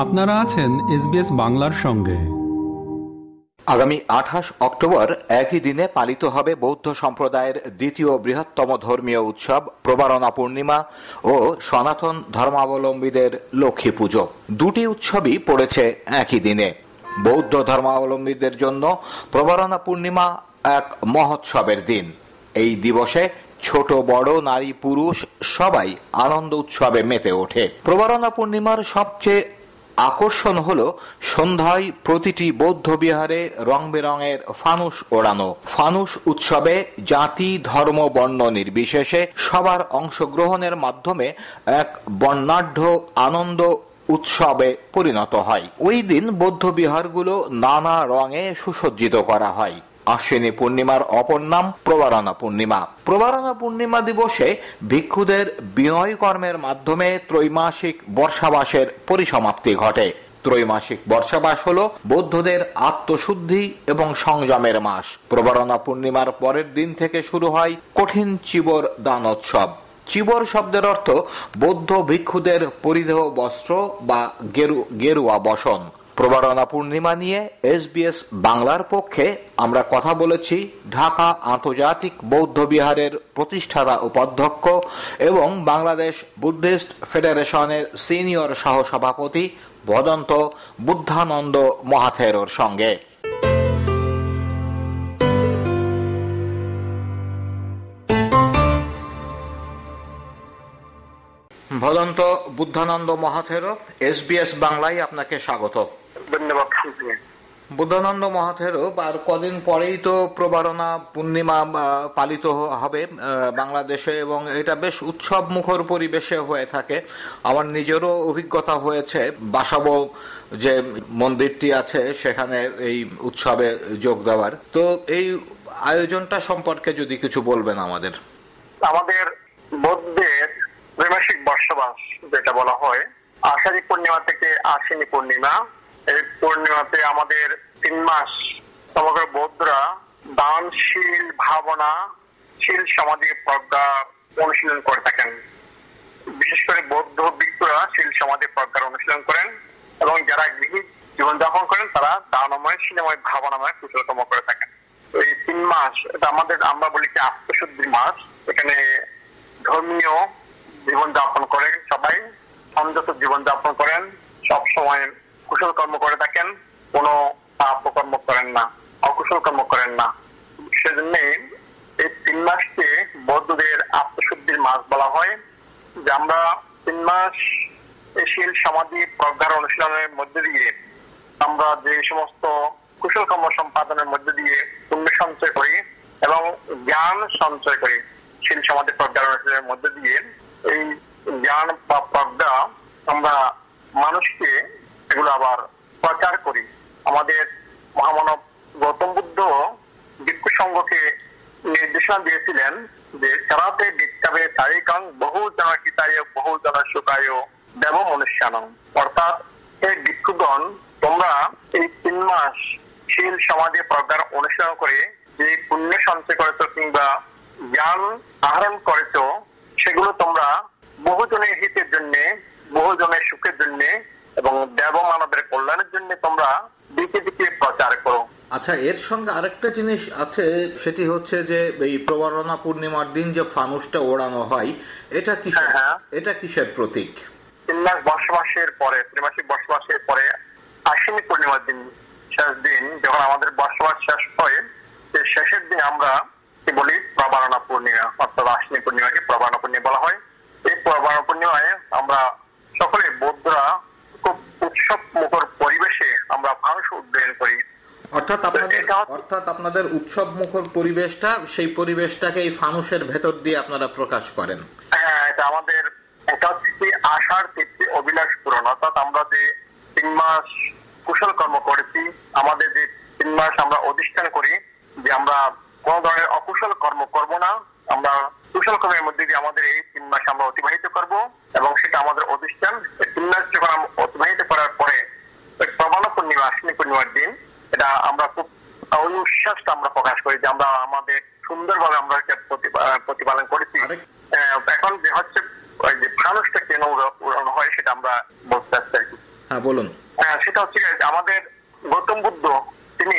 আপনারা আছেন এসবিএস বাংলার সঙ্গে। আগামী আঠাশ অক্টোবর একই দিনে পালিত হবে বৌদ্ধ সম্প্রদায়ের দ্বিতীয় বৃহত্তম ধর্মীয় উৎসব প্রবারণা পূর্ণিমা ও সনাতন ধর্মাবলম্বীদের লক্ষ্মী পুজো। দুটি উৎসবই পড়েছে একই দিনে। বৌদ্ধ ধর্মাবলম্বীদের জন্য প্রবারণা পূর্ণিমা এক মহোৎসবের দিন। এই দিবসে ছোট, বড়, নারী, পুরুষ সবাই আনন্দ উৎসবে মেতে ওঠে। প্রবারণা পূর্ণিমার সবচেয়ে আকর্ষণ হল সন্ধ্যায় প্রতিটি বৌদ্ধ বিহারে রং বেরঙের ফানুস ওড়ানো। ফানুস উৎসবে জাতি, ধর্ম, বর্ণ নির্বিশেষে সবার অংশগ্রহণের মাধ্যমে এক বর্ণাঢ্য আনন্দ উৎসবে পরিণত হয়। ওই দিন বৌদ্ধ বিহারগুলো নানা রঙে সুসজ্জিত করা হয়। আশ্বিনী পূর্ণিমার অপর নাম প্রবারণা পূর্ণিমা। প্রবারণা পূর্ণিমা দিবসে ভিক্ষুদের বিনয় কর্মের মাধ্যমে ত্রৈমাসিক বর্ষাবাসের পরিসমাপ্তি ঘটে। ত্রৈমাসিক বর্ষাবাস হল বৌদ্ধদের আত্মশুদ্ধি এবং সংযমের মাস। প্রবারণা পূর্ণিমার পরের দিন থেকে শুরু হয় কঠিন চিবর দানোৎসব। চিবর শব্দের অর্থ বৌদ্ধ ভিক্ষুদের পরিধেয় বস্ত্র বা গেরু, গেরুয়া বসন। প্রবারণা পূর্ণিমা নিয়ে এসবিএস বাংলার পক্ষে আমরা কথা বলেছি ঢাকা আন্তর্জাতিক বৌদ্ধ বিহারের প্রতিষ্ঠাতা উপাধ্যক্ষ এবং বাংলাদেশ বুদ্ধিস্ট ফেডারেশনের সিনিয়র সহসভাপতি ভদন্ত বুদ্ধানন্দ মহাথেরোর সঙ্গে। ভদন্ত বুদ্ধানন্দ মহাথেরো এসবিএস বাংলায় আপনাকে স্বাগত। ধন্যবাদ বুদ্ধানন্দ মহাথেরো আর কদিন পরেই তো প্রবারণা পূর্ণিমা পালিত হবে বাংলাদেশে এবং এটা বেশ উৎসব মুখর পরিবেশে হয়ে থাকে। আমার নিজেরও অভিজ্ঞতা হয়েছে বাসাবো যে মন্দিরটি আছে সেখানে এই উৎসবে যোগ দেওয়ার। তো এই আয়োজনটা সম্পর্কে যদি কিছু বলবেন আমাদের। আমাদের বৌদ্ধের ত্রৈমাসিক বর্ষবাস যেটা বলা হয় আষাঢ়ী পূর্ণিমা থেকে আশ্বিনী পূর্ণিমা এই পূর্ণিমাতে আমাদের তিন মাস সমগ্র বৌদ্ধরা দানশীল ভাবনা, শীল সমাধি প্রজ্ঞা অনুশীলন করে থাকেন। বিশেষ করে বৌদ্ধ ভিক্ষুরা শীল সমাধি প্রজ্ঞার অনুশীলন করেন এবং যারা গৃহী জীবনযাপন করেন, তারা দানময়, শিলময়, ভাবনাময় কুশলকর্ম করে থাকেন। এই তিন মাস, এটা আমাদের, আমরা বলি কি আত্মশুদ্ধির মাস। এখানে ধর্মীয় জীবনযাপন করেন সবাই সংযত জীবনযাপন করেন। সব সময় কুশল কর্ম করে থাকেন, কোনো পাপ কর্ম করেন না, অকুশল কর্ম করেন না। সেজন্য এই তিন মাসকে বৌদ্ধদের আত্মশুদ্ধির মাস বলা হয়, যে আমরা তিন মাস শীল সমাধি প্রজ্ঞার অনুশীলনের মধ্যে দিয়ে আমরা যে সমস্ত কুশল কর্ম সম্পাদনের মধ্যে দিয়ে পুণ্য সঞ্চয় করি এবং জ্ঞান সঞ্চয় করি। শীল সমাধি প্রজ্ঞার অনুশীলনের মধ্যে দিয়ে এই জ্ঞান বা প্রজ্ঞা আমরা মানুষকে এগুলো আবার প্রচার করি আমাদের মহামানব গৌতম বুদ্ধ ভিক্ষু সংঘকে নির্দেশনা দিয়েছিলেন যে চারাতে বিক্ষাবে তারিকাং বহু জন হিতায় বহু জন সুখায় দেব মনুষ্যানং অর্থাৎ এই ভিক্ষুগণ তোমরা এই তিন মাস শীল সমাধি প্রজ্ঞার অনুসরণ করে যে পুণ্য সঞ্চয় করেছ কিংবা জ্ঞান আহরণ করেছ, সেগুলো তোমরা বহুজনের হিতের জন্য, বহুজনের সুখের জন্য এবং দেব মানবের কল্যাণের জন্য তোমরা দিকে দিকে প্রচার করো। আচ্ছা এর সঙ্গে আরেকটা জিনিস আছে সেটি হচ্ছে যে এই প্রবারণা পূর্ণিমার দিন যে ফানুসটা ওড়ানো হয় এটা কিসের হ্যাঁ, হ্যাঁ। এটা কিসের প্রতীক? মাস পরে ত্রিমাসিক বর্ষমাসের পরে আশ্বিনী পূর্ণিমার দিন শেষ দিন যখন আমাদের বর্ষমাস শেষ হয় শেষের দিন আমরা কি বলি? প্রবারণা পূর্ণিমা অর্থাৎ আশ্বিনী পূর্ণিমাকে প্রবারণা পূর্ণিমা বলা হয়। এই প্রবারণা পূর্ণিমায় আমরা সকলে বৌদ্ধরা খুব উৎসব মুখর পরিবেশে আমরা ভাংস উদ্যয়ন করি। অর্থাৎ আপনাদের অর্থাৎ আপনাদের উৎসব মুখর পরিবেশটা সেই পরিবেশটাকে এই ফানুসের ভেতর দিয়ে আপনারা প্রকাশ করেন। হ্যাঁ এটা আমাদের এটা হচ্ছে আশার তৃপ্তি অভিলাষ পূরণ। অর্থাৎ আমরা যে তিন মাস কুশল কর্ম করেছি আমাদের যে তিন মাস আমরা অধিষ্ঠান করি যে আমরা কোন ধরনের অকুশল কর্ম করব না আমরা কুশল কর্মের মধ্যে দিয়ে আমাদের এই তিন মাস আমরা অতিবাহিত করব এবং সেটা আমাদের অধিষ্ঠান। তিন মাস যখন অতিবাহিত করার পরে প্রমাণ পূর্ণিমা আশ্বিনী পূর্ণিমার দিন এটা আমরা খুব উচ্ছ্বাসটা আমরা প্রকাশ করি যে আমরা আমাদের সুন্দরভাবে আমরা প্রতিপালন করেছি। এখন যে হচ্ছে যে মানুষটা কেন উড়ানো হয় সেটা আমরা বলতে চাচ্ছি আর কি। হ্যাঁ বলুন। হ্যাঁ, সেটা হচ্ছে আমাদের গৌতম বুদ্ধ তিনি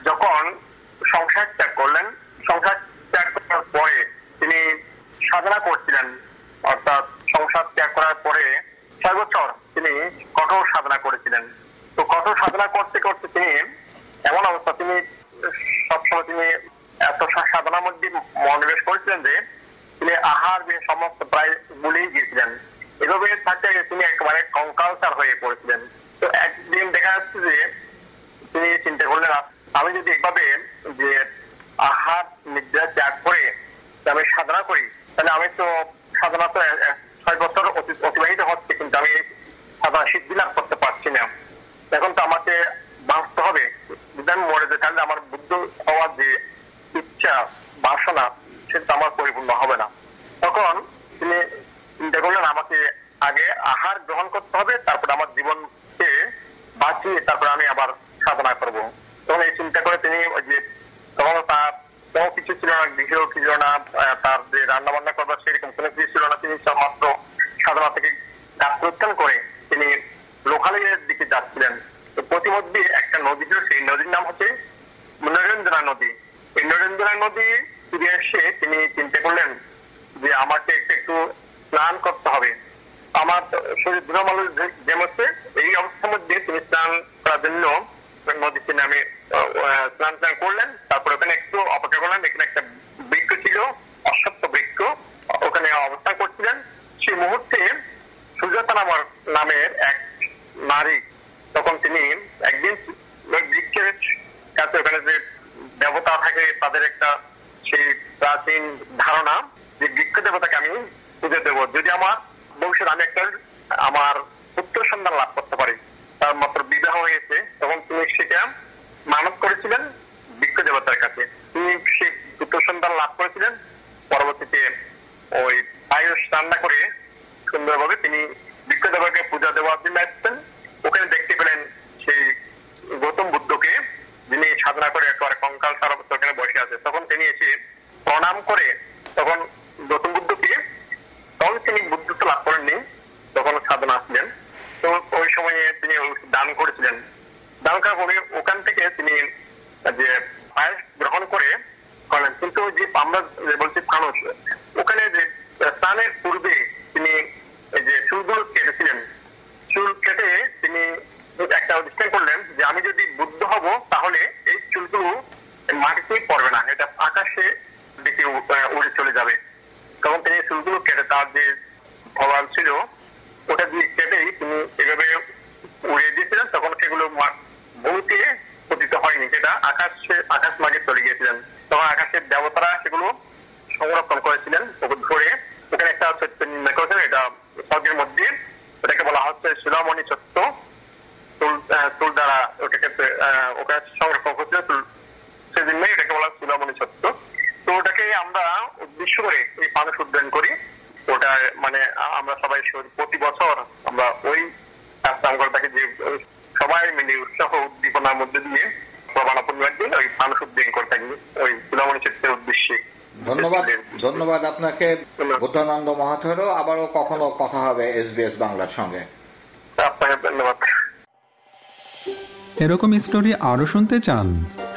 যখন সংসার ত্যাগ করলেন সংসার ত্যাগ করার পরে তিনি সাধনা করছিলেন অর্থাৎ সংসার ত্যাগ করার পরে ছয় বছর তিনি কঠোর সাধনা করেছিলেন তো কঠোর সাধনা করতে করতে তিনি এমন অবস্থা তিনি সবসময় তিনি এত সা- সাধনার মধ্যে মনোনিবেশ করেছিলেন যে, তিনি আহার বিহার সমস্ত প্রায় ভুলেই গিয়েছিলেন। এভাবে থাকতে তিনি একেবারে কঙ্কালসার হয়ে পড়েছিলেন। তো একদিন দেখা যাচ্ছে যে, তিনি চিন্তা করলেন আমি যদি এভাবে যে আহার নিদ্রা ত্যাগ করে আমি সাধনা করি, তাহলে আমি তো সাধনা তো ছয় বছর অতিবাহিত হচ্ছে, কিন্তু আমি সাধনা সিদ্ধি লাভ করতে পারছি না। এখন তো আমাকে বাঁচতে হবে। যদি আমি মরে যাই, তাহলে আমার বুদ্ধ হওয়ার যে ইচ্ছা বাসনা সেটা আমার পরিপূর্ণ হবে না। তখন তিনি চিন্তা করলেন, আমাকে আগে আহার গ্রহণ করতে হবে, তারপর আমার জীবনকে বাঁচিয়ে তারপর আমি আবার সাধনা করব। তখন এই চিন্তা করে তিনি যে তখন তার কোনো কিছু ছিল না গৃহ ছিল না তার যে রান্না বান্না করবার সেরকম কোনো কিছু ছিল না। তিনি মাত্র সাধনা থেকে গাছ প্রত্যান করে তিনি লোকালয়ের দিকে যাচ্ছিলেন। তো প্রতিমধ্যে একটা নদী ছিল, সেই নদীর নাম হচ্ছে নরেন্দ্রা নদী। নরেন্দ্রা নদী ফিরে এসে তিনি চিন্তা করলেন যে আমাকে একটু স্নান করতে হবে। আমার শরীর ধুলামাল জেমেছে এই অবস্থার মধ্যে তিনি স্নান করার জন্য নদীতে নামে স্নান স্নান করলেন। তারপর ওখানে একটু অপেক্ষা করলেন। এখানে একটা বৃক্ষ ছিল, অসত্য বৃক্ষ। ওখানে অবস্থান করছিলেন। সেই মুহূর্তে সুজাতা নামার নামের এক নারী, তখন তিনি একদিন বৃক্ষের কাছে ওখানে যে দেবতা থাকে তাদের একটা সেই প্রাচীন ধারণা যে বৃক্ষ দেবতাকে আমি পুজো দেব। যদি আমার ভবিষ্যৎ আমি একটা, আমার পুত্র সন্তান লাভ করতে পারি, তার মাত্র বিবাহ হয়েছে তখন তিনি সেটা মানত করেছিলেন বৃক্ষ দেবতার কাছে। তিনি সেই পুত্র সন্তান লাভ করেছিলেন। পরবর্তীতে ওই আয়ুষ রান্না করে সুন্দরভাবে তিনি বৃক্ষ দেবতাকে পূজা দেওয়ার জন্য আসতেন ওখানে দেখতে পেলেন সেই গৌতম বুদ্ধকে যিনি সাধনা করে একেবারে কঙ্কাল সারা ওখানে বসে আছে তখন তিনি এসে প্রণাম করে তখন গৌতম বুদ্ধকে তখন তিনি বুদ্ধত্ব লাভ করেননি, তখন সাধনা আসলেন। তো ওই সময়ে তিনি দান করেছিলেন। দান করার পরে ওখান থেকে তিনি যে পায়েস গ্রহণ করে করলেন কিন্তু যে আমরা বলছি ফানুষ ওখানে যে স্নানের পূর্বে তিনি এই যে চুলগুলো কেটেছিলেন চুল কেটে তিনি একটা অনুষ্ঠান করলেন যে আমি যদি বুদ্ধ হব তাহলে এই চুলগুলো মাটিতেই পড়বে না এটা আকাশে দিকে উ- আহ, উড়ে চলে যাবে তখন তিনি চুলগুলো কেটে তার যে ভগবান ছিল, ওটা দিয়ে কেটেই তিনি এভাবে উড়িয়ে দিয়েছিলেন, তখন সেগুলো ভূমিতে পতিত হয়নি। সেটা আকাশে, আকাশ মাঝে চলে গিয়েছিলেন। তখন আকাশের দেবতারা সেগুলো সংরক্ষণ করেছিলেন ধরে ওখানে একটা চৈত্য নির্ণয় করেছেন এটা স্বর্গের মধ্যে। ওটাকে বলা হচ্ছে শিলামণি চত্ব। চুল দ্বারা ওটাকে ওকে সংরক্ষণ করছিল চুল সেজন্য এটাকে বলা শিলামণি চত্ব। তো ওটাকে আমরা উদ্দেশ্য করে এই মানুষ উদ্যান করি। ওটা মানে আমরা সবাই প্রতি বছর আমরা ওই কাজটা যে সবাই মিলে উৎসাহ উদ্দীপনার মধ্যে দিয়ে প্রবানা পূর্ণিমার দিন ওই মানুষ উদ্যান করে থাকি ওই উদ্দেশ্যে ধন্যবাদ। ধন্যবাদ আপনাকে। বুদ্ধানন্দ মহাথেরও আবারও কখনো কথা হবে এসবিএস বাংলার সঙ্গে। আপনাকে ধন্যবাদ। এরকম স্টোরি আরও শুনতে চান?